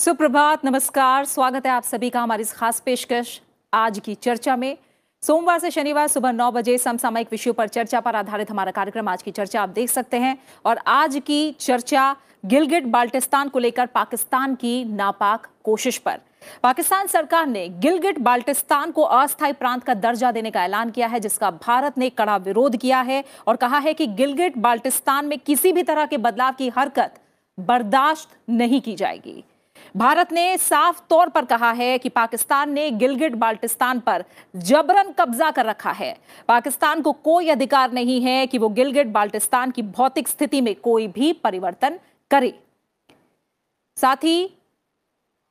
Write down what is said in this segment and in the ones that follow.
सुप्रभात, नमस्कार। स्वागत है आप सभी का हमारी इस खास पेशकश आज की चर्चा में। सोमवार से शनिवार सुबह नौ बजे समसामयिक विषयों पर चर्चा पर आधारित हमारा कार्यक्रम आज की चर्चा आप देख सकते हैं। और आज की चर्चा गिलगिट बाल्टिस्तान को लेकर पाकिस्तान की नापाक कोशिश पर। पाकिस्तान सरकार ने गिलगिट बाल्टिस्तान को अस्थायी प्रांत का दर्जा देने का ऐलान किया है, जिसका भारत ने कड़ा विरोध किया है और कहा है कि गिलगिट बाल्टिस्तान में किसी भी तरह के बदलाव की हरकत बर्दाश्त नहीं की जाएगी। भारत ने साफ़ तौर पर कहा है कि पाकिस्तान ने गिलगिट बाल्टिस्तान पर जबरन कब्जा कर रखा है। पाकिस्तान को कोई अधिकार नहीं है कि वो गिलगिट बाल्टिस्तान की भौतिक स्थिति में कोई भी परिवर्तन करे। साथ ही,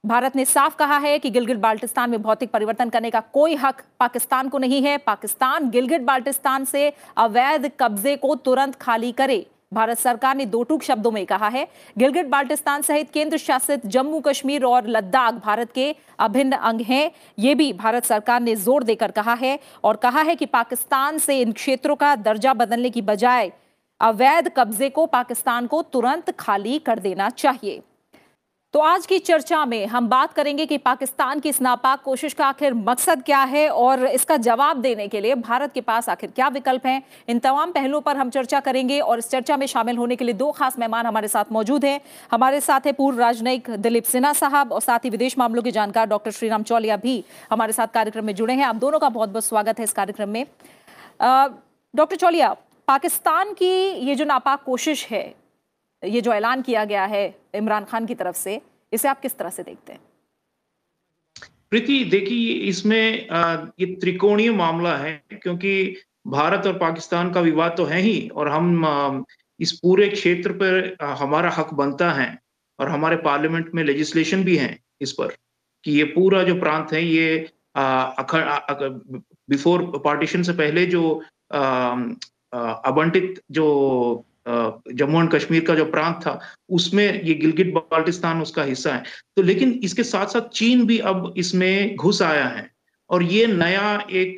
भारत ने साफ़ कहा है कि गिलगिट बाल्टिस्तान में भौतिक परिवर्तन करने का कोई हक पाकिस्तान को नहीं है। पाकिस्तान गिलगिट बाल्टिस्तान से अवैध कब्जे को तुरंत खाली करे। भारत सरकार ने दो टूक शब्दों में कहा है गिलगिट बाल्टिस्तान सहित केंद्र शासित जम्मू कश्मीर और लद्दाख भारत के अभिन्न अंग हैं। ये भी भारत सरकार ने ज़ोर देकर कहा है और कहा है कि पाकिस्तान से इन क्षेत्रों का दर्जा बदलने की बजाय अवैध कब्जे को पाकिस्तान को तुरंत खाली कर देना चाहिए। तो आज की चर्चा में हम बात करेंगे कि पाकिस्तान की इस नापाक कोशिश का आखिर मकसद क्या है और इसका जवाब देने के लिए भारत के पास आखिर क्या विकल्प हैं। इन तमाम पहलुओं पर हम चर्चा करेंगे और इस चर्चा में शामिल होने के लिए दो खास मेहमान हमारे साथ मौजूद हैं। हमारे साथ है पूर्व राजनयिक दिलीप सिन्हा साहब और साथ ही विदेश मामलों के जानकार डॉक्टर श्रीराम चौलिया भी हमारे साथ कार्यक्रम में जुड़े हैं। आप दोनों का बहुत बहुत स्वागत है इस कार्यक्रम में। डॉक्टर चौलिया, पाकिस्तान की ये जो नापाक कोशिश है ये जो ऐलान किया गया है इमरान खान की तरफ़ से, इसे आप किस तरह से देखते हैं? प्रीति, देखिए, इसमें ये त्रिकोणीय मामला है, क्योंकि भारत और पाकिस्तान का विवाद तो है ही, और हम इस पूरे क्षेत्र पर हमारा हक बनता है, और हमारे पार्लियामेंट में लेजिस्लेशन भी है इस पर, कि ये पूरा जो प्रांत है, ये बिफोर पार्टीशन से पहले जो आवंटित जो जम्मू एंड कश्मीर का जो प्रांत था, उसमें ये गिलगित बाल्टिस्तान उसका हिस्सा है। तो लेकिन इसके साथ साथ चीन भी अब इसमें घुस आया है और ये नया एक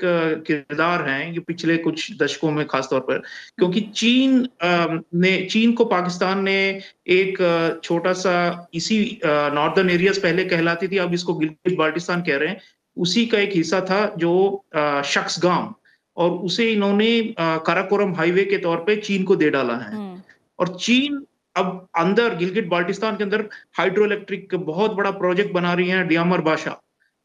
किरदार है ये पिछले कुछ दशकों में खासतौर पर। क्योंकि चीन ने, चीन को पाकिस्तान ने एक छोटा सा इसी नॉर्दर्न एरियाज़ पहले कहलाती थी, अब इसको गिलगित बाल्टिस्तान कह रहे हैं। उसी का एक हिस्सा था जो शख्स गाँव और उसे इन्होंने काराकोरम हाईवे के तौर पे चीन को दे डाला है। और चीन अब अंदर गिलगिट बाल्टिस्तान के अंदर हाइड्रो इलेक्ट्रिक बहुत बड़ा प्रोजेक्ट बना रही है डियामर भाषा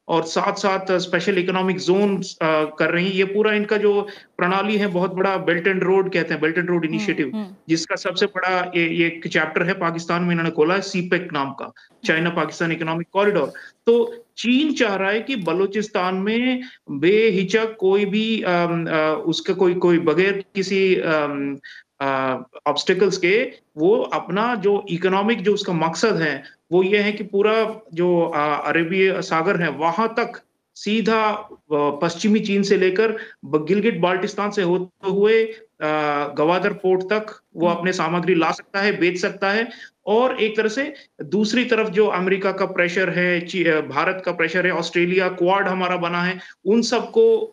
और साथ साथ स्पेशल इकोनॉमिक जोन कर रही है। ये पूरा इनका जो प्रणाली है बहुत बड़ा बेल्ट एंड रोड कहते हैं बेल्ट एंड रोड इनिशिएटिव जिसका सबसे बड़ा ये, ये एक चैप्टर है पाकिस्तान में इन्होंने खोला है सीपेक नाम का चाइना पाकिस्तान इकोनॉमिक कॉरिडोर तो चीन चाह रहा है कि बलूचिस्तान में बेहिचक कोई भी उसका कोई कोई बगैर किसी ऑब्स्टिकल्स के वो अपना जो इकोनॉमिक जो उसका मकसद है वो ये है कि पूरा जो अरेबिय सागर है वहाँ तक सीधा पश्चिमी चीन से लेकर गिलगिट बाल्टिस्तान से होते हुए गवादर पोर्ट तक वो अपने सामग्री ला सकता है बेच सकता है और एक तरह से दूसरी तरफ़ जो अमेरिका का प्रेशर है भारत का प्रेशर है ऑस्ट्रेलिया क्वाड हमारा बना है उन सबको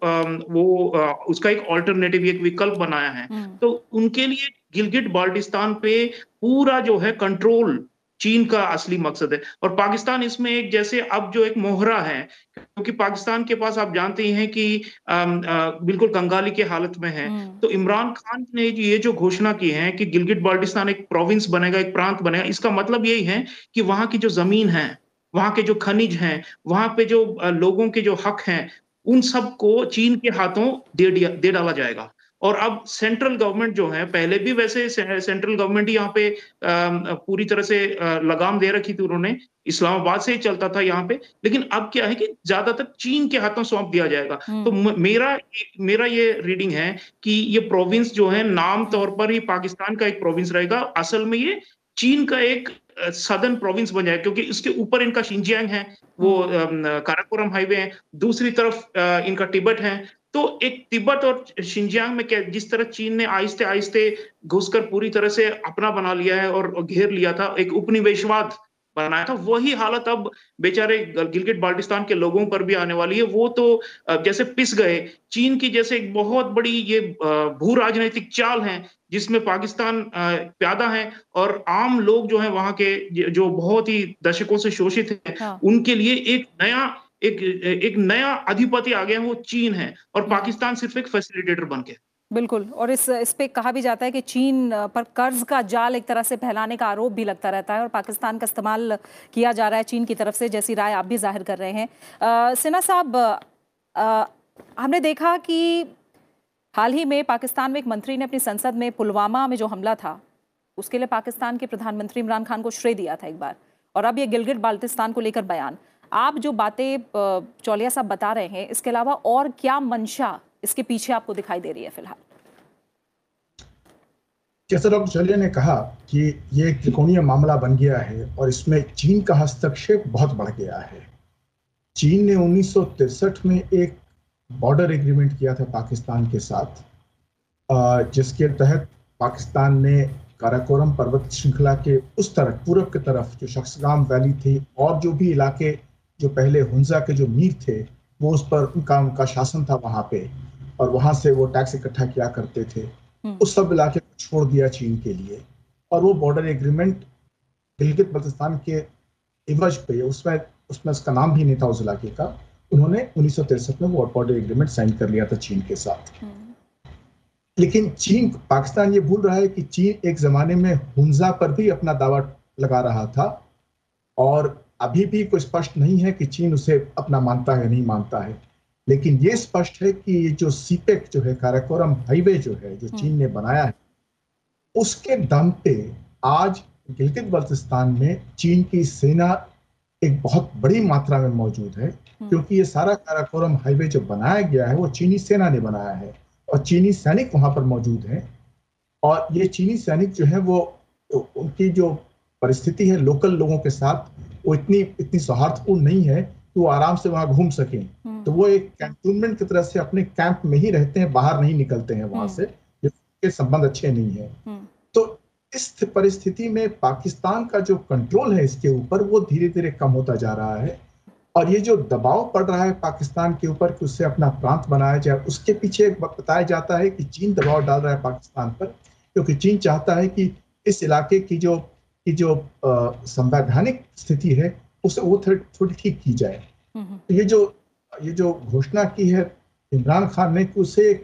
वो उसका एक ऑल्टरनेटिव एक विकल्प बनाया है। तो उनके लिए गिलगिट बाल्टिस्तान पे पूरा जो है कंट्रोल चीन का असली मकसद है। और पाकिस्तान इसमें एक जैसे अब जो एक मोहरा है क्योंकि पाकिस्तान के पास आप जानते ही हैं कि आ, आ, बिल्कुल कंगाली के हालत में है। तो इमरान खान ने ये जो घोषणा की है कि गिलगिट बाल्टिस्तान एक प्रोविंस बनेगा एक प्रांत बनेगा इसका मतलब यही है कि वहाँ की जो ज़मीन है वहाँ के जो खनिज हैं वहाँ पे जो लोगों के जो हक हैं उन सबको चीन के हाथों दे दिया दे डाला जाएगा। और अब सेंट्रल गवर्नमेंट जो है पहले भी वैसे सेंट्रल गवर्नमेंट यहाँ पे पूरी तरह से लगाम दे रखी थी उन्होंने। इस्लामाबाद से ही चलता था यहाँ पे। लेकिन अब क्या है कि ज़्यादातर चीन के हाथों सौंप दिया जाएगा। तो मेरा मेरा ये रीडिंग है कि ये प्रोविंस जो है नाम तौर पर ही पाकिस्तान का एक प्रोविंस रहेगा। असल में ये चीन का एक सदर्न प्रोविंस बन जाए क्योंकि इसके ऊपर इनका शिंजियांग है वो काराकोरम हाईवे है। दूसरी तरफ़ इनका तिब्बत है। तो एक तिब्बत और शिंजियांग में जिस तरह चीन ने आहिस्ते आहिस्ते घुसकर पूरी तरह से अपना बना लिया है और घेर लिया था एक उपनिवेशवाद बनाया था वही हालत अब बेचारे गिलगिट बाल्टिस्तान के लोगों पर भी आने वाली है वो तो जैसे पिस गए चीन की जैसे एक बहुत बड़ी ये भू राजनीतिक चाल है जिसमें पाकिस्तान प्यादा है और आम लोग जो है वहाँ के जो बहुत ही दशकों से शोषित हैं हाँ। उनके लिए एक नया एक एक नया अधिपति आ गया वो चीन है और हाँ। पाकिस्तान सिर्फ़ एक फैसिलिटेटर बन के बिल्कुल, और इस इस पे कहा भी जाता है कि चीन पर कर्ज का जाल एक तरह से फैलाने का आरोप भी लगता रहता है और पाकिस्तान का इस्तेमाल किया जा रहा है चीन की तरफ़ से, जैसी राय आप भी ज़ाहिर कर रहे हैं। सिन्हा साहब हमने देखा कि हाल ही में पाकिस्तान में एक मंत्री ने अपनी संसद में पुलवामा में जो हमला था, उसके लिए पाकिस्तान के प्रधानमंत्री इमरान खान को श्रेय दिया था एक बार। और अब ये गिलगिट बाल्टिस्तान को लेकर बयान। आप जो बातें चौलिया साहब बता रहे हैं, इसके अलावा और क्या मंशा इसके पीछे आपको दिखाई दे रही है फ़िलहाल? जैसा डॉक्टर चौलिया ने कहा कि ये एक त्रिकोणीय मामला बन गया है और इसमें चीन का हस्तक्षेप बहुत बढ़ गया है। चीन ने उन्नीस में एक बॉर्डर एग्रीमेंट किया था पाकिस्तान के साथ जिसके तहत पाकिस्तान ने काराकोरम पर्वत श्रृंखला के उस तरफ़, पूरब की तरफ़ जो शख्सगाम वैली थी और जो भी इलाके जो पहले हुंजा के जो मीर थे वो उस पर उनका उनका शासन था वहाँ पे। और वहाँ से वो टैक्स इकट्ठा किया करते थे। हम्म। उस सब इलाके को छोड़ दिया चीन के लिए। और वो बॉर्डर एग्रीमेंट गिलगित बल्तिस्तान के इवज पे उसमें उसमें उसका नाम भी नहीं था उस इलाके का। उन्होंने उन्नीस में वो बॉर्डर एग्रीमेंट साइन कर लिया था चीन के साथ। हम्म। लेकिन चीन पाकिस्तान ये भूल रहा है कि चीन एक जमाने में हुंजा पर भी अपना दावा लगा रहा था। और अभी भी कोई स्पष्ट नहीं है कि चीन उसे अपना मानता है नहीं मानता है। लेकिन ये स्पष्ट है कि ये जो सीपेक जो है काराकोरम हाईवे जो है जो चीन ने बनाया है उसके दम पे आज गिलगित बल्तिस्तान में चीन की सेना एक बहुत बड़ी मात्रा में मौजूद है। हम्म। क्योंकि ये सारा काराकोरम हाईवे जो बनाया गया है वो चीनी सेना ने बनाया है और चीनी सैनिक वहाँ पर मौजूद हैं। और ये चीनी सैनिक जो है वो उनकी जो परिस्थिति है लोकल लोगों के साथ वो इतनी इतनी सौहार्दपूर्ण नहीं है कि वो आराम से वहाँ घूम सके हम्म। तो वो एक कैंटोनमेंट की तरह से अपने कैंप में ही रहते हैं बाहर नहीं निकलते हैं वहाँ हम्म। से के संबंध अच्छे नहीं है हम्म। तो इस परिस्थिति में पाकिस्तान का जो कंट्रोल है इसके ऊपर वो धीरे धीरे कम होता जा रहा है और ये जो दबाव पड़ रहा है पाकिस्तान के ऊपर कि उससे अपना प्रांत बनाया जाए उसके पीछे बताया जाता है कि चीन दबाव डाल रहा है पाकिस्तान पर क्योंकि चीन चाहता है कि इस इलाके की जो की जो संवैधानिक स्थिति है उसे वो थोड़ी ठीक की जाए। तो ये जो ये जो घोषणा की है इमरान खान ने कि उसे एक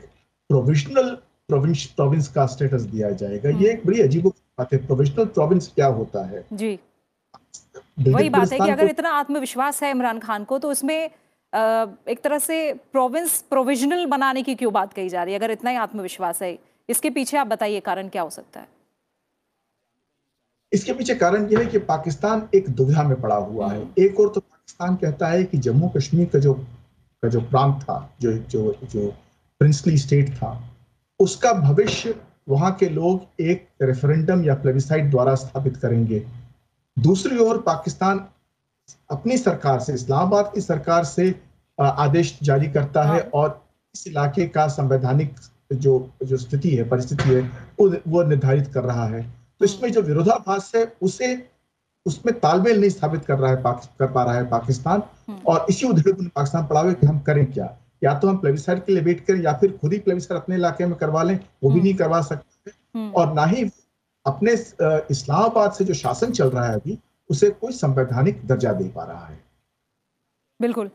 प्रोविजनल प्रोविंस प्रोविंस का स्टेटस दिया जाएगा। ये एक बड़ी अजीब बात है। प्रोविजनल प्रोविंस क्या होता है? जी। वही बात है कि अगर इतना आत्मविश्वास है इमरान खान को तो उसमें एक तरह से प्रोविंस प्रोविजनल बनाने की क्यों बात कही जा रही है अगर इतना ही आत्मविश्वास है? इसके पीछे आप बताइए कारण क्या हो सकता है? इसके पीछे कारण यह है कि पाकिस्तान एक दुविधा में पड़ा हुआ है हम्म। एक और तो पाकिस्तान कहता है कि जम्मू कश्मीर का जो का जो प्रांत था जो जो जो प्रिंसली स्टेट था उसका भविष्य वहाँ के लोग एक रेफरेंडम या प्लेबिसाइड द्वारा स्थापित करेंगे दूसरी ओर पाकिस्तान अपनी सरकार से इस्लामाबाद की सरकार से आदेश जारी करता है हाँ। और इस इलाके का संवैधानिक जो जो स्थिति है परिस्थिति है वो निर्धारित कर रहा है तो इसमें जो विरोधाभास है उसे उसमें तालमेल नहीं स्थापित कर रहा है कर पा रहा है पाकिस्तान हम्म। और इसी उधेड़ में पाकिस्तान पड़ा हुआ कि हम करें क्या या तो हम प्लेबिसाइड के लिए वेट करें या फिर खुद ही प्लेबिसाइड अपने इलाके में करवा लें वो भी हम्म। नहीं करवा सकते हम्म। और ना ही अपने इस्लामाबाद से जो शासन चल रहा है अभी उसे कोई संवैधानिक दर्जा दे पा रहा है बिल्कुल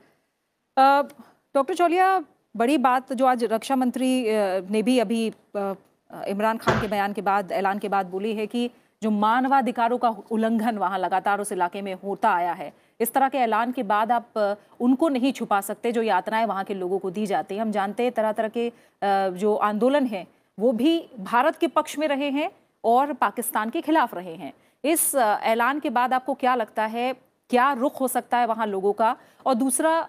डॉक्टर चौलिया बड़ी बात जो आज रक्षा मंत्री ने भी अभी इमरान खान के बयान के बाद, ऐलान के बाद बोली है कि जो मानवाधिकारों का उल्लंघन वहाँ लगातार उस इलाके में होता आया है। इस तरह के ऐलान के बाद आप उनको नहीं छुपा सकते, जो यातनाएँ वहाँ के लोगों को दी जाती हैं। हम जानते हैं तरह तरह के जो आंदोलन हैं, वो भी भारत के पक्ष में रहे हैं और पाकिस्तान के खिलाफ रहे हैं। इस ऐलान के बाद आपको क्या लगता है, क्या रुख हो सकता है वहाँ लोगों का? और दूसरा,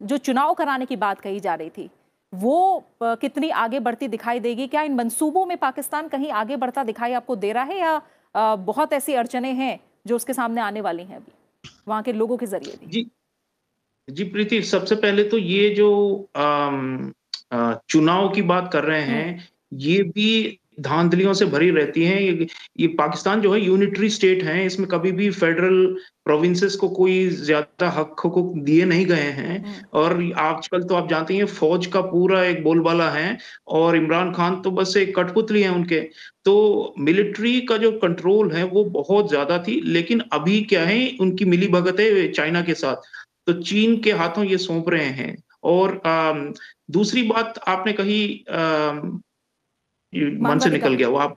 जो चुनाव कराने की बात कही जा रही थी वो कितनी आगे बढ़ती दिखाई देगी क्या इन मंसूबों में पाकिस्तान कहीं आगे बढ़ता दिखाई आपको दे रहा है या बहुत ऐसी अड़चने हैं जो उसके सामने आने वाली हैं अभी वहाँ के लोगों के ज़रिए भी जी जी प्रीति सबसे पहले तो ये जो चुनाव की बात कर रहे हैं हम्म। ये भी धांधलियों से भरी रहती हैं। ये, ये पाकिस्तान जो है यूनिटरी स्टेट है। इसमें कभी भी फेडरल प्रोविंसेस को कोई ज़्यादा हक हकूक दिए नहीं गए हैं। हम्म। और आजकल तो आप जानते हैं फौज का पूरा एक बोलबाला है और इमरान खान तो बस एक कठपुतली है उनके। तो मिलिट्री का जो कंट्रोल है वो बहुत ज़्यादा थी लेकिन अभी क्या है उनकी मिली भगत है चाइना के साथ। तो चीन के हाथों ये सौंप रहे हैं। और आम, दूसरी बात आपने कही ये मन से निकल गया वो आप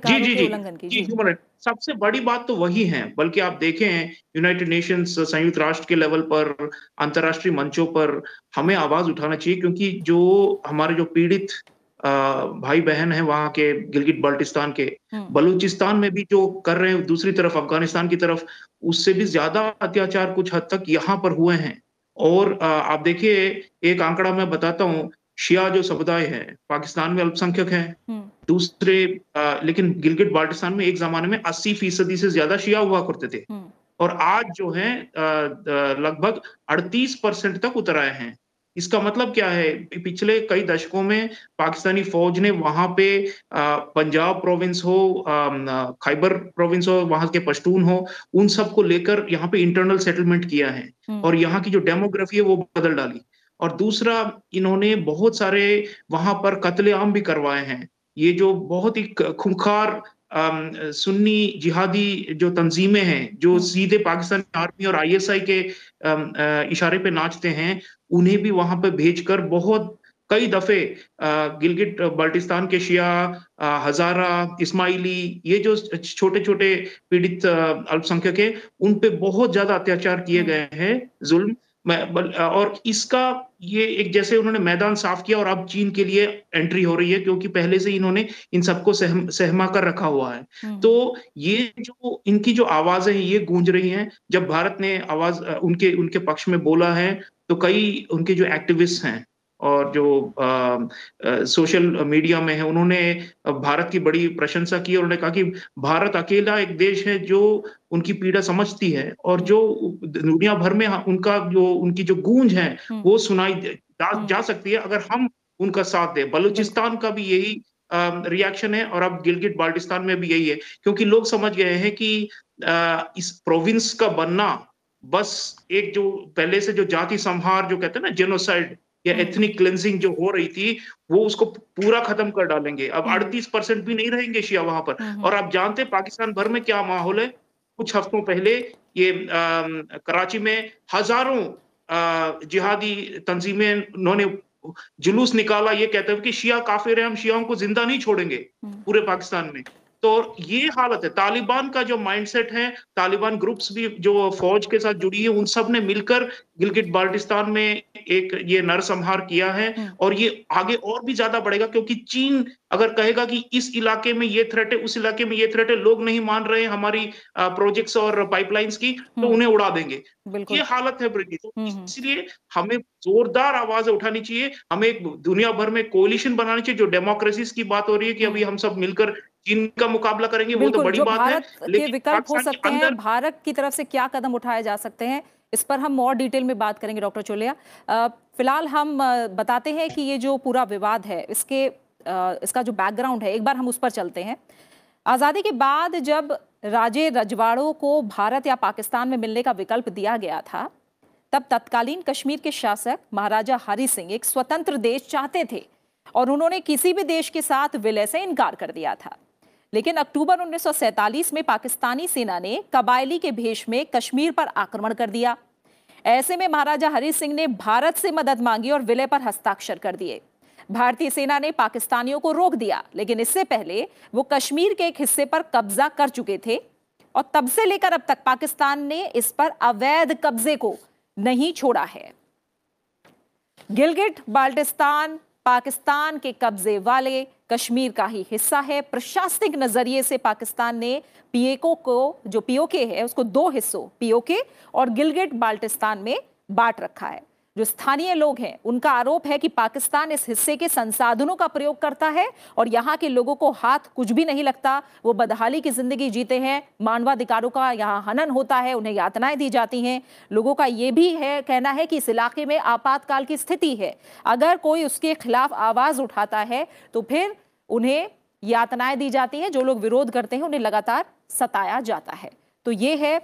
जी जी जी। उल्लंघन की जी जी ह्यूमन राइट सबसे बड़ी बात तो वही है बल्कि आप देखें यूनाइटेड नेशंस संयुक्त राष्ट्र के लेवल पर अंतर्राष्ट्रीय मंचों पर हमें आवाज़ उठाना चाहिए क्योंकि जो हमारे जो पीड़ित भाई बहन है वहाँ के गिलगिट बाल्टिस्तान के हम्म, बलूचिस्तान में भी जो कर रहे हैं दूसरी तरफ़ अफ़गानिस्तान की तरफ़ उससे भी ज़्यादा अत्याचार कुछ हद तक यहाँ पर हुए हैं। और आप देखिए एक आंकड़ा मैं बताता हूँ शिया जो समुदाय है पाकिस्तान में अल्पसंख्यक है। हम्म, दूसरे अ, लेकिन गिलगिट बाल्टिस्तान में एक जमाने में 80 फ़ीसदी से ज़्यादा शिया हुआ करते थे। हम्म, और आज जो है लगभग 38 परसेंट तक उतर आए हैं। इसका मतलब क्या है? पिछले कई दशकों में पाकिस्तानी फौज ने वहाँ पे पंजाब प्रोविंस हो खैबर प्रोविंस हो वहाँ के पश्तून हो उन सबको लेकर यहाँ पे इंटरनल सेटलमेंट किया है। हम्म, और यहाँ की जो डेमोग्राफी है वो बदल डाली। और दूसरा इन्होंने बहुत सारे वहाँ पर कत्लेआम भी करवाए हैं ये जो बहुत ही खूंखार सुन्नी जिहादी जो तंजीमें हैं जो हम्म। सीधे पाकिस्तानी आर्मी और आईएसआई के इशारे पे नाचते हैं उन्हें भी वहाँ पे भेजकर बहुत कई दफे गिलगिट बाल्टिस्तान के शिया हजारा इस्माइली ये जो छोटे छोटे पीड़ित अल्पसंख्यक है उन पे बहुत ज़्यादा अत्याचार किए हम्म। गए हैं जुल्म और इसका ये एक जैसे उन्होंने मैदान साफ़ किया और अब चीन के लिए एंट्री हो रही है क्योंकि पहले से इन्होंने इन सबको सहम सहमा कर रखा हुआ है। हम्म, तो ये जो इनकी जो आवाज़ें हैं ये गूंज रही हैं। जब भारत ने आवाज़ उनके उनके पक्ष में बोला है तो कई उनके जो एक्टिविस्ट हैं और जो सोशल मीडिया में है उन्होंने भारत की बड़ी प्रशंसा की और उन्होंने कहा कि भारत अकेला एक देश है जो उनकी पीड़ा समझती है और जो दुनिया भर में उनका जो उनकी जो गूंज है हम्म, वो सुनाई जा, हम्म। जा सकती है अगर हम उनका साथ दें। बलूचिस्तान का भी यही रिएक्शन है और अब गिलगिट बाल्टिस्तान में भी यही है क्योंकि लोग समझ गए हैं कि अ, इस प्रोविंस का बनना बस एक जो पहले से जो जाति संहार जो कहते हैं ना जेनोसाइड या हम्म। एथनिक क्लेंजिंग जो हो रही थी वो उसको पूरा खत्म कर डालेंगे। अब हम्म। अड़तीस परसेंट भी नहीं रहेंगे शिया वहाँ पर। हम्म, और आप जानते हैं पाकिस्तान भर में क्या माहौल है? कुछ हफ्तों पहले ये अम, कराची में हज़ारों अ, जिहादी तंजीमें उन्होंने जुलूस निकाला। ये कहते हुए कि शिया काफिर है हम शियाओं को ज़िंदा नहीं छोड़ेंगे हम्म, पूरे पाकिस्तान में। तो ये हालत है तालिबान का जो माइंडसेट है तालिबान ग्रुप्स भी जो फौज के साथ जुड़ी है उन सबने मिलकर गिलगिट बाल्टिस्तान में एक ये नरसंहार किया है हम्म। और ये आगे और भी ज़्यादा बढ़ेगा क्योंकि चीन अगर कहेगा कि इस इलाके में ये थ्रेट है उस इलाके में ये थ्रेट है लोग नहीं मान रहे हमारी प्रोजेक्ट्स और पाइपलाइंस की तो हम्म। उन्हें उड़ा देंगे ये हालत है ब्रिटिश तो हम्म। इसलिए हमें जोरदार आवाज़ उठानी चाहिए हमें एक दुनिया भर में कोलिशन बनानी चाहिए जो डेमोक्रेसीज की बात हो रही है कि अभी हम सब मिलकर चीन का मुकाबला करेंगे वो तो बड़ी बात है। भारत के लेकिन विकल्प हो सकते हैं भारत की तरफ़ से क्या कदम उठाए जा सकते हैं इस पर हम और डिटेल में बात करेंगे डॉक्टर चोलिया। फ़िलहाल हम बताते हैं कि ये जो पूरा विवाद है इसके इसका जो बैकग्राउंड है एक बार हम उस पर चलते हैं। आज़ादी के बाद जब राजे रजवाड़ों को भारत या पाकिस्तान में मिलने का विकल्प दिया गया था तब तत्कालीन कश्मीर के शासक महाराजा हरि सिंह एक स्वतंत्र देश चाहते थे और उन्होंने किसी भी देश के साथ विलय से इनकार कर दिया था। लेकिन अक्टूबर 1947 में पाकिस्तानी सेना ने कबायली के भेष में कश्मीर पर आक्रमण कर दिया। ऐसे में महाराजा हरि सिंह ने भारत से मदद मांगी और विलय पर हस्ताक्षर कर दिए। भारतीय सेना ने पाकिस्तानियों को रोक दिया, लेकिन इससे पहले वो कश्मीर के एक हिस्से पर कब्जा कर चुके थे और तब से लेकर अब तक पाकिस्तान ने इस पर अवैध कब्जे को नहीं छोड़ा है। गिलगिट बाल्टिस्तान, पाकिस्तान के कब्जे वाले कश्मीर का ही हिस्सा है। प्रशासनिक नज़रिए से पाकिस्तान ने पीएको को, जो पीओके है, उसको दो हिस्सों, पीओके और गिलगेट बाल्टिस्तान में बांट रखा है। जो स्थानीय लोग हैं, उनका आरोप है कि पाकिस्तान इस हिस्से के संसाधनों का प्रयोग करता है और यहाँ के लोगों को हाथ कुछ भी नहीं लगता। वो बदहाली की ज़िंदगी जीते हैं, मानवाधिकारों का यहाँ हनन होता है, उन्हें यातनाएँ दी जाती हैं। लोगों का ये भी है, कहना है कि इस इलाके में आपातकाल की स्थिति है। अगर कोई उसके खिलाफ आवाज़ उठाता है तो फिर उन्हें यातनाएँ दी जाती हैं, जो लोग विरोध करते हैं, उन्हें लगातार सताया जाता है। तो ये है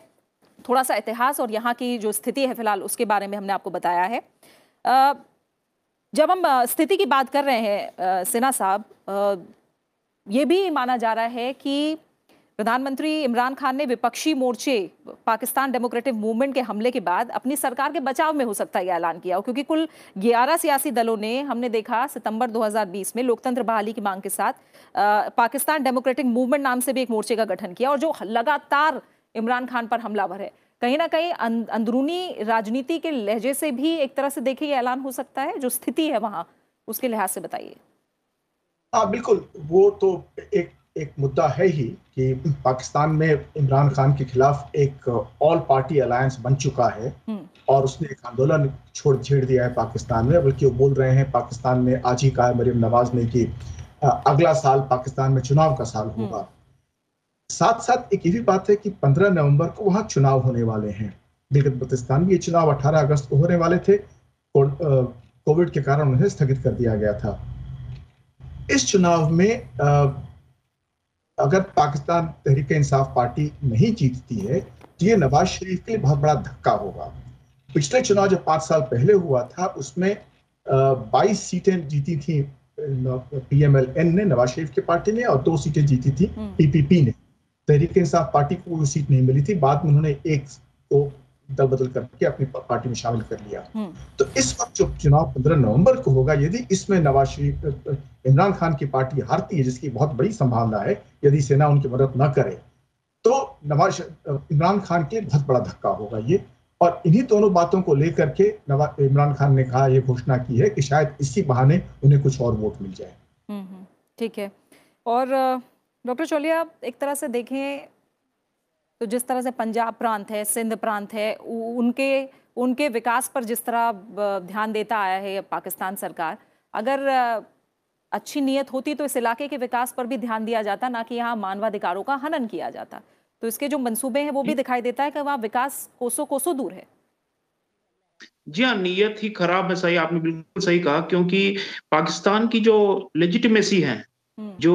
थोड़ा सा इतिहास और यहाँ की जो स्थिति है फ़िलहाल, उसके बारे में हमने आपको बताया है। जब हम स्थिति की बात कर रहे हैं सिन्हा साहब ये भी माना जा रहा है कि प्रधानमंत्री इमरान खान ने विपक्षी मोर्चे, पाकिस्तान डेमोक्रेटिक मूवमेंट के हमले के बाद अपनी सरकार के बचाव में हो सकता है यह ऐलान किया। क्योंकि कुल 11 सियासी दलों ने, हमने देखा सितंबर 2020 में लोकतंत्र बहाली की मांग के साथ पाकिस्तान डेमोक्रेटिक मूवमेंट नाम से भी एक मोर्चे का गठन किया और जो लगातार इमरान खान पर हमलावर है कहीं ना कहीं अंदरूनी राजनीति के लहजे से भी एक तरह से देखे ये ऐलान हो सकता है जो स्थिति है वहाँ उसके लिहाज से बताइए हाँ बिल्कुल वो तो एक एक मुद्दा है ही कि पाकिस्तान में इमरान खान के खिलाफ एक ऑल पार्टी अलायंस बन चुका है हम्म। और उसने एक आंदोलन छोड़ छेड़ दिया है पाकिस्तान में बल्कि वो बोल रहे हैं पाकिस्तान में आज ही कहा मरीम नवाज़ ने कि अगला साल पाकिस्तान में चुनाव का साल होगा। साथ साथ एक ये भी बात है कि 15 नवंबर को वहाँ चुनाव होने वाले हैं। गिलगित बल्तिस्तान में ये चुनाव 18 अगस्त को होने वाले थे। कोविड के कारण उन्हें स्थगित कर दिया गया था। इस चुनाव में अगर पाकिस्तान तहरीक इंसाफ पार्टी नहीं जीतती है तो ये नवाज़ शरीफ के लिए बहुत बड़ा धक्का होगा। पिछले चुनाव जो पाँच साल पहले हुआ था उसमें बाईस सीटें जीती थी पीएमएलएन ने नवाज़ शरीफ की पार्टी ने और दो सीटें जीती थी पीपीपी हम्म। ने। तहरीक इंसाफ पार्टी को वो सीट नहीं मिली थी। बाद में उन्होंने एक को दल बदल करके अपनी पार्टी में शामिल कर लिया। हम्म। तो इस वक्त जो चुनाव पंद्रह नवंबर को होगा यदि इसमें नवाज़ शरीफ इमरान खान की पार्टी हारती है जिसकी बहुत बड़ी संभावना है यदि सेना उनकी मदद न करे तो नवाज़ इमरान खान के बहुत बड़ा धक्का होगा ये। और इन्हीं दोनों बातों को लेकर के नवाज़ इमरान खान ने कहा यह घोषणा की है कि शायद इसी बहाने उन्हें कुछ और वोट मिल जाए। हम्म, हम्म, ठीक है। और डॉक्टर चोलिया आप एक तरह से देखें तो जिस तरह से पंजाब प्रांत है सिंध प्रांत है उनके उनके विकास पर जिस तरह ध्यान देता आया है पाकिस्तान सरकार अगर अच्छी नीयत होती तो इस इलाके के विकास पर भी ध्यान दिया जाता ना कि यहाँ मानवाधिकारों का हनन किया जाता तो इसके जो मंसूबे हैं वो भी दिखाई देता है कि वहाँ विकास कोसों कोसों दूर है जी हाँ नीयत ही खराब है सही आपने बिल्कुल सही कहा क्योंकि पाकिस्तान की जो लेजिटिमेसी है। जो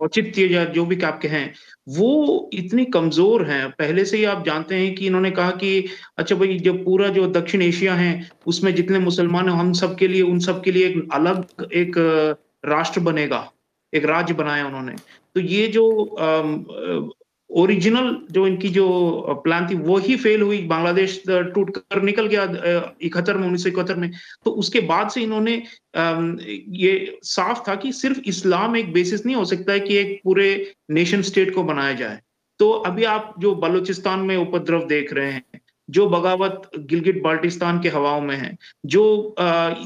औचित्य या जो भी आपके हैं, वो इतनी कमज़ोर हैं। पहले से ही आप जानते हैं कि इन्होंने कहा कि अच्छा भाई जो पूरा जो दक्षिण एशिया है, उसमें जितने मुसलमान हैं, हम सब के लिए, उन सब के लिए एक अलग एक राष्ट्र बनेगा, एक राज्य बनाया उन्होंने। तो ये जो ओरिजिनल जो इनकी जो प्लान थी, वो ही फेल हुई बांग्लादेश टूट कर निकल गया इकहत्तर में, उन्नीस सौ इकहत्तर में। तो उसके बाद से इन्होंने ये साफ़ था कि सिर्फ़ इस्लाम एक बेसिस नहीं, हो सकता है कि एक पूरे नेशन स्टेट को बनाया जाए। तो अभी आप जो बलूचिस्तान में उपद्रव देख रहे हैं जो बगावत गिलगिट बाल्टिस्तान के हवाओं में है जो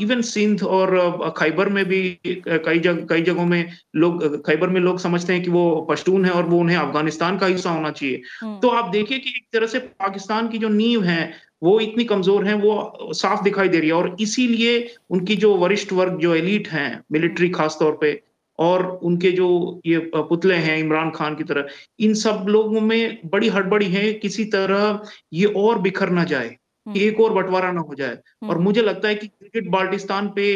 इवन सिंध और खैबर में भी कई जग कई जगहों में लोग खैबर में लोग समझते हैं कि वो पश्तून है और वो उन्हें अफ़गानिस्तान का हिस्सा होना चाहिए हम्म। तो आप देखिए कि एक तरह से पाकिस्तान की जो नींव है वो इतनी कमज़ोर है वो साफ़ दिखाई दे रही है और इसीलिए उनकी जो वरिष्ठ वर्ग जो एलिट हैं मिलिट्री खासतौर पर और उनके जो ये पुतले हैं इमरान खान की तरह इन सब लोगों में बड़ी हड़बड़ी है किसी तरह ये और बिखर ना जाए कि हम्म। एक और बंटवारा ना हो जाए और हम्म। मुझे लगता है कि क्रिकेट बाल्टिस्तान पे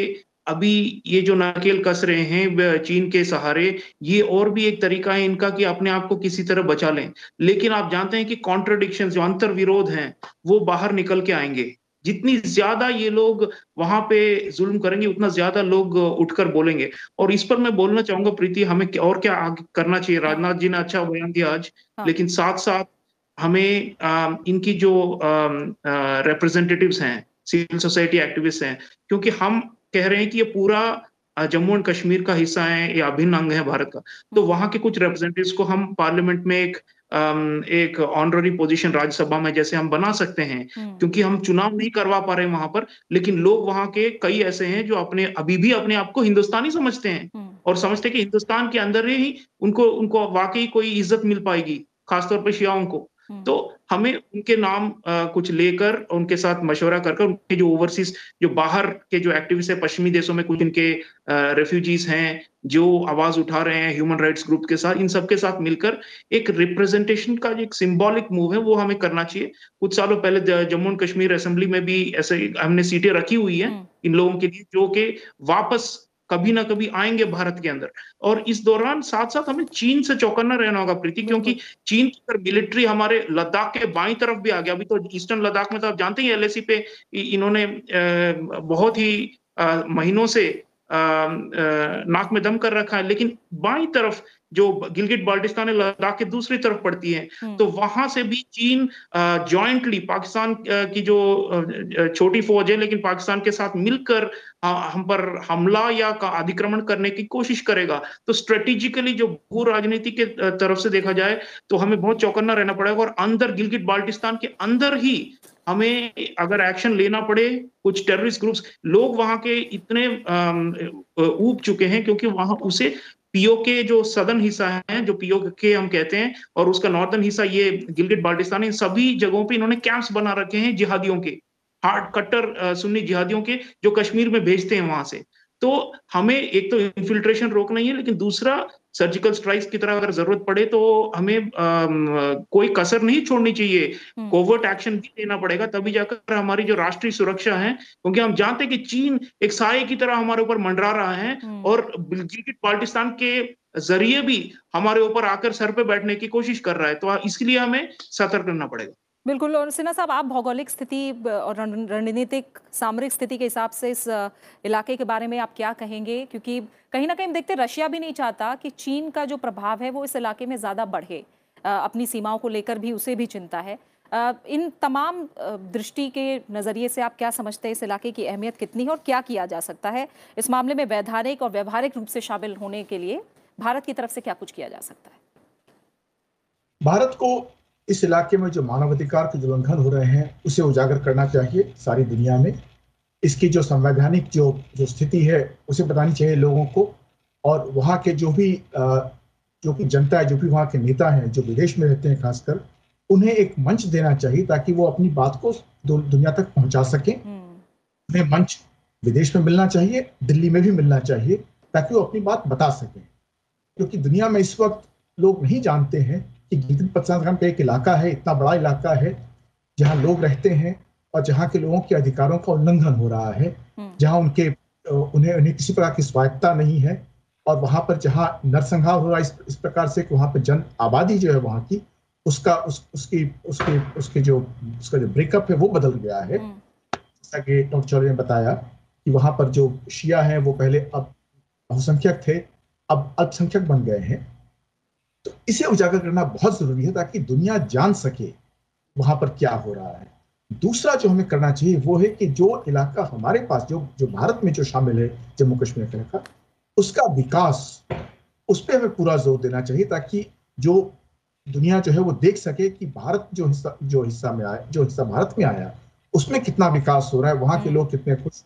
अभी ये जो नकेल कस रहे हैं चीन के सहारे ये और भी एक तरीका है इनका कि अपने आप को किसी तरह बचा लें लेकिन आप जानते हैं कि कॉन्ट्रडिक्शन जो अंतर विरोध हैं वो बाहर निकल के आएँगे जितनी ज़्यादा ये लोग वहाँ पे जुल्म करेंगे उतना ज़्यादा लोग उठकर बोलेंगे। और इस पर मैं बोलना चाहूँगा प्रीति हमें और क्या आगे करना चाहिए? राजनाथ जी ने अच्छा बयान दिया आज हाँ। लेकिन साथ साथ हमें आ, इनकी जो रिप्रेजेंटेटिव्स हैं सिविल सोसाइटी एक्टिविस्ट हैं क्योंकि हम कह रहे हैं कि ये पूरा जम्मू एंड कश्मीर का हिस्सा है या अभिन्न अंग है भारत का। तो वहाँ के कुछ रिप्रेजेंटेटिव्स को हम पार्लियामेंट में एक एक ऑनररी पोजीशन राज्यसभा में जैसे हम बना सकते हैं हम्म। क्योंकि हम चुनाव नहीं करवा पा रहे वहाँ पर लेकिन लोग वहाँ के कई ऐसे हैं जो अपने अभी भी अपने आप को हिंदुस्तानी समझते हैं हम्म। और समझते हैं कि हिंदुस्तान के अंदर ही उनको उनको वाकई कोई इज़्ज़त मिल पाएगी खासतौर पर शियाओं को। तो हमें उनके नाम आ, कुछ लेकर उनके साथ मशवरा कर कर उनके जो ओवरसीज जो बाहर के जो एक्टिविस्ट है पश्चिमी देशों में कुछ इनके रेफ्यूजीज हैं जो आवाज़ उठा रहे हैं ह्यूमन राइट्स ग्रुप के साथ इन सबके साथ मिलकर एक रिप्रेजेंटेशन का जो एक सिंबॉलिक मूव है वो हमें करना चाहिए कुछ सालों पहले जम्मू एंड कश्मीर असेंबली में भी ऐसे हमने सीटें रखी हुई है हम्म। इन लोगों के लिए जो कि वापस कभी ना कभी आएँगे भारत के अंदर। और इस दौरान साथ साथ हमें चीन से चौकन्ना रहना होगा प्रीति क्योंकि चीन की अगर मिलिट्री हमारे लद्दाख के बाई तरफ़ भी आ गया अभी तो ईस्टर्न लद्दाख में तो आप जानते हैं एलएसी पे इन्होंने बहुत ही महीनों से नाक में दम कर रखा है लेकिन बाई तरफ़ जो गिलगिट बाल्टिस्तान लद्दाख के दूसरी तरफ़ पड़ती है हम्म। तो वहाँ से भी चीन जॉइंटली पाकिस्तान की जो छोटी फौज है लेकिन पाकिस्तान के साथ मिलकर हम पर हमला या का अधिक्रमण करने की कोशिश करेगा तो स्ट्रेटेजिकली जो भू राजनीति के तरफ़ से देखा जाए तो हमें बहुत चौकन्ना रहना पड़ेगा और अंदर गिलगिट बाल्टिस्तान के अंदर ही हमें अगर एक्शन लेना पड़े, कुछ टेररिस्ट ग्रुप्स लोग वहाँ के इतने ऊब चुके हैं क्योंकि वहाँ उसे पीओके जो सदर्न हिस्सा है, जो पीओके हम कहते हैं, और उसका नॉर्दर्न हिस्सा ये गिलगिट बाल्टिस्तान इन सभी जगहों पे इन्होंने कैंप्स बना रखे हैं जिहादियों के हार्ड कट्टर सुन्नी जिहादियों के, जो कश्मीर में भेजते हैं वहाँ से। तो हमें एक तो इन्फिल्ट्रेशन रोकना ही है, लेकिन दूसरा सर्जिकल स्ट्राइक्स की तरह अगर ज़रूरत पड़े तो हमें आ, कोई कसर नहीं छोड़नी चाहिए कोवर्ट हम्म। एक्शन भी लेना पड़ेगा तभी जाकर हमारी जो राष्ट्रीय सुरक्षा है क्योंकि हम जानते हैं कि चीन एक साय की तरह हमारे ऊपर मंडरा रहा है हम्म। और गिलगिट बाल्टिस्तान के ज़रिए भी हमारे ऊपर आकर सर पे बैठने की कोशिश कर रहा है तो इसलिए हमें सतर्क करना पड़ेगा बिल्कुल, और सिन्हा साहब, आप भौगोलिक स्थिति, और रणनीतिक, सामरिक स्थिति के हिसाब से इस इलाके के बारे में आप क्या कहेंगे? क्योंकि कहीं ना कहीं देखते रशिया भी नहीं चाहता कि चीन का जो प्रभाव है, वो इस इलाके में ज़्यादा बढ़े। अपनी सीमाओं को लेकर भी उसे भी चिंता है। इन तमाम दृष्टि के नज़रिए से आप क्या समझते हैं? इस इलाके की अहमियत कितनी है, और क्या किया जा सकता है? इस मामले में वैधानिक और व्यवहारिक रूप से शामिल होने के लिए भारत की तरफ़ से क्या कुछ किया जा सकता है? भारत को इस इलाके में जो मानवाधिकार के उल्लंघन हो रहे हैं उसे उजागर करना चाहिए सारी दुनिया में। इसकी जो संवैधानिक जो जो स्थिति है उसे बतानी चाहिए लोगों को। और वहाँ के जो भी जो कि जनता है जो भी वहाँ के नेता हैं जो विदेश में रहते हैं खासकर उन्हें एक मंच देना चाहिए ताकि वो अपनी बात को दुनिया तक पहुँचा सकें। हम्म। उन्हें मंच विदेश में मिलना चाहिए दिल्ली में भी मिलना चाहिए ताकि वो अपनी बात बता सकें। क्योंकि दुनिया में इस वक्त लोग नहीं जानते हैं कि गिलगित बल्तिस्तान का एक इलाका है इतना बड़ा इलाका है जहाँ लोग रहते हैं और जहाँ के लोगों के अधिकारों का उल्लंघन हो रहा है हम्म। जहाँ उनके उन्हें उन्हें किसी प्रकार की स्वायत्ता नहीं है और वहाँ पर जहाँ नरसंहार हो रहा है इस, इस प्रकार से कि वहाँ पर जन आबादी जो है वहाँ की उसका उस उसकी उसके उसके जो उसका जो ब्रेकअप है वो बदल गया है हम्म। जैसा कि डॉक्टर चौधरी ने बताया कि वहाँ पर जो शिया है वो पहले अब बहुसंख्यक थे अब अल्पसंख्यक बन गए हैं तो इसे उजागर करना बहुत ज़रूरी है ताकि दुनिया जान सके वहाँ पर क्या हो रहा है। दूसरा जो हमें करना चाहिए वो है कि जो इलाका हमारे पास जो जो भारत में जो शामिल है जम्मू कश्मीर का इलाका उसका विकास उस पर हमें पूरा ज़ोर देना चाहिए ताकि जो दुनिया जो है वो देख सके कि भारत जो हिस्सा जो हिस्सा में आया जो हिस्सा भारत में आया उसमें कितना विकास हो रहा है वहाँ के लोग कितने खुश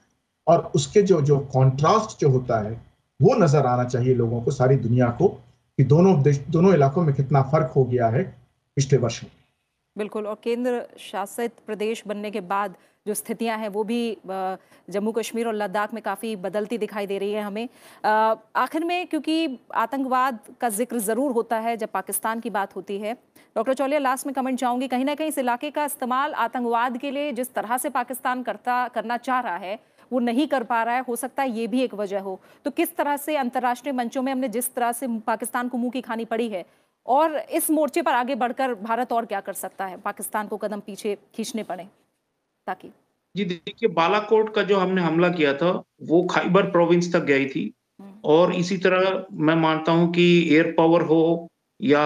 और उसके जो जो कॉन्ट्रास्ट जो होता है वो नज़र आना चाहिए लोगों को सारी दुनिया को। कि दोनों दोनों इलाकों में कितना फ़र्क हो गया है पिछले वर्षों में। बिल्कुल, और केंद्र शासित प्रदेश बनने के बाद जो स्थितियाँ हैं वो भी जम्मू कश्मीर और लद्दाख में काफ़ी बदलती दिखाई दे रही है हमें। आखिर में क्योंकि आतंकवाद का ज़िक्र ज़रूर होता है जब पाकिस्तान की बात होती है। डॉक्टर चौलिया, लास्ट में कमेंट चाहूँगी, कहीं ना कहीं इस इलाके का इस्तेमाल आतंकवाद के लिए जिस तरह से पाकिस्तान करता, करना चाह रहा है वो नहीं कर पा रहा है हो सकता है ये भी एक वजह हो। तो किस तरह से अंतर्राष्ट्रीय मंचों में हमने जिस तरह से पाकिस्तान को मुँह की खानी पड़ी है और इस मोर्चे पर आगे बढ़कर भारत और क्या कर सकता है? पाकिस्तान को कदम पीछे खींचने पड़े ताकि। जी देखिए बालाकोट का जो हमने हमला किया था वो खाइबर प्रोविंस तक गई थी। हम्म। और इसी तरह मैं मानता हूँ कि एयर पावर हो या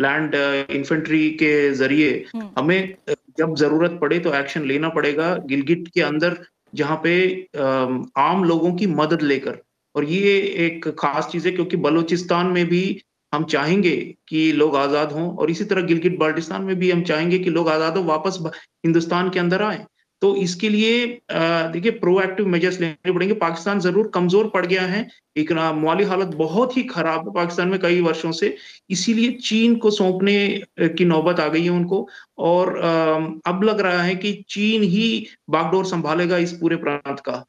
लैंड इन्फेंट्री के ज़रिए हम्म। हमें जब ज़रूरत पड़े तो एक्शन लेना पड़ेगा। गिलगिट के अंदर जहाँ पे आम लोगों की मदद लेकर। और ये एक खास चीज़ है क्योंकि बलूचिस्तान में भी हम चाहेंगे कि लोग आज़ाद हों और इसी तरह गिलगित बाल्टिस्तान में भी हम चाहेंगे कि लोग आज़ाद हो, वापस हिंदुस्तान के अंदर आए। तो इसके लिए देखिए प्रोएक्टिव मेजर्स लेने पड़ेंगे। पाकिस्तान ज़रूर कमज़ोर पड़ गया है। एक माली हालत बहुत ही खराब है पाकिस्तान में कई वर्षों से। इसीलिए चीन को सौंपने की नौबत आ गई है उनको। और अब लग रहा है कि चीन ही बागडोर संभालेगा इस पूरे प्रांत का।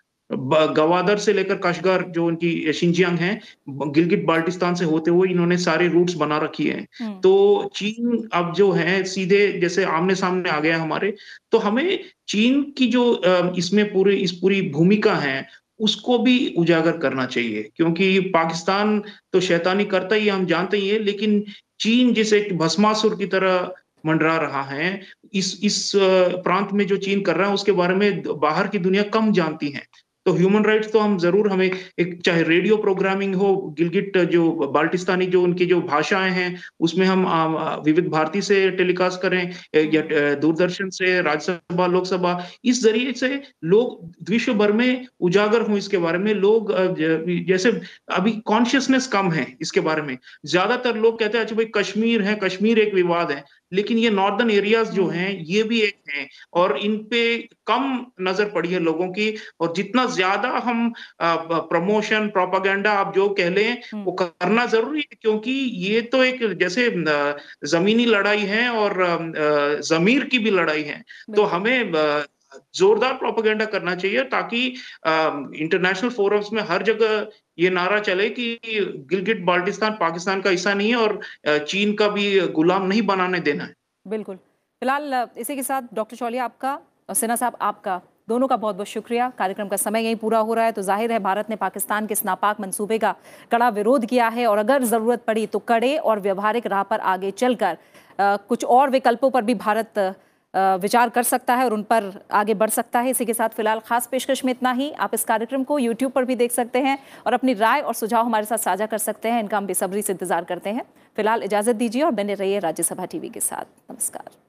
गवादर से लेकर कशगर जो उनकी शिंजियांग है गिलगिट बाल्टिस्तान से होते हुए इन्होंने सारे रूट्स बना रखी है। हम्म। तो चीन अब जो है सीधे जैसे आमने सामने आ गया हमारे तो हमें चीन की जो इसमें पूरी इस पूरी भूमिका है उसको भी उजागर करना चाहिए। क्योंकि पाकिस्तान तो शैतानी करता ही हम जानते ही है लेकिन चीन जिसे भस्मासुर की तरह मंडरा रहा है इस इस प्रांत में जो चीन कर रहा है उसके बारे में बाहर की दुनिया कम जानती है। तो ह्यूमन राइट्स तो हम ज़रूर हमें एक, चाहे रेडियो प्रोग्रामिंग हो गिलगिट जो बाल्टिस्तानी जो उनकी जो भाषाएँ हैं, उसमें हम विविध भारती से टेलीकास्ट करें या दूरदर्शन से, राज्यसभा, लोकसभा, इस ज़रिए से लोग विश्व भर में उजागर हों इसके बारे में। लोग जैसे अभी कॉन्शियसनेस कम है इसके बारे में। ज़्यादातर लोग कहते हैं अच्छा भाई कश्मीर है, कश्मीर एक विवाद है। लेकिन ये नॉर्दर्न एरियाज़ जो हम्म। हैं ये भी एक हैं और इन पे कम नज़र पड़ी है लोगों की और जितना ज़्यादा हम प्रमोशन प्रोपागेंडा आप जो कह लें वो हम्म। करना ज़रूरी है क्योंकि ये तो एक जैसे जमीनी लड़ाई है और जमीर की भी लड़ाई है तो हमें जोरदार प्रोपागेंडा करना चाहिए ताकि इंटरनेशनल फोरम्स में हर जगह ये नारा चले कि गिलगिट बाल्टिस्तान पाकिस्तान का हिस्सा नहीं है और चीन का भी गुलाम नहीं बनाने देना है। बिल्कुल। फ़िलहाल इसी के साथ डॉक्टर चौलिया आपका, और सिन्हा साहब आपका, दोनों का बहुत बहुत शुक्रिया। कार्यक्रम का समय यही पूरा हो रहा है तो ज़ाहिर है भारत ने पाकिस्तान के इस नापाक मंसूबे का कड़ा विरोध किया है, और अगर ज़रूरत पड़ी तो कड़े और व्यवहारिक राह पर आगे चलकर कुछ और विकल्पों पर भी भारत विचार कर सकता है और उन पर आगे बढ़ सकता है। इसी के साथ फ़िलहाल खास पेशकश में इतना ही। आप इस कार्यक्रम को यूट्यूब पर भी देख सकते हैं और अपनी राय और सुझाव हमारे साथ साझा कर सकते हैं। इनका हम बेसब्री से इंतज़ार करते हैं। फ़िलहाल इजाज़त दीजिए और बने रहिए राज्यसभा टीवी के साथ। नमस्कार।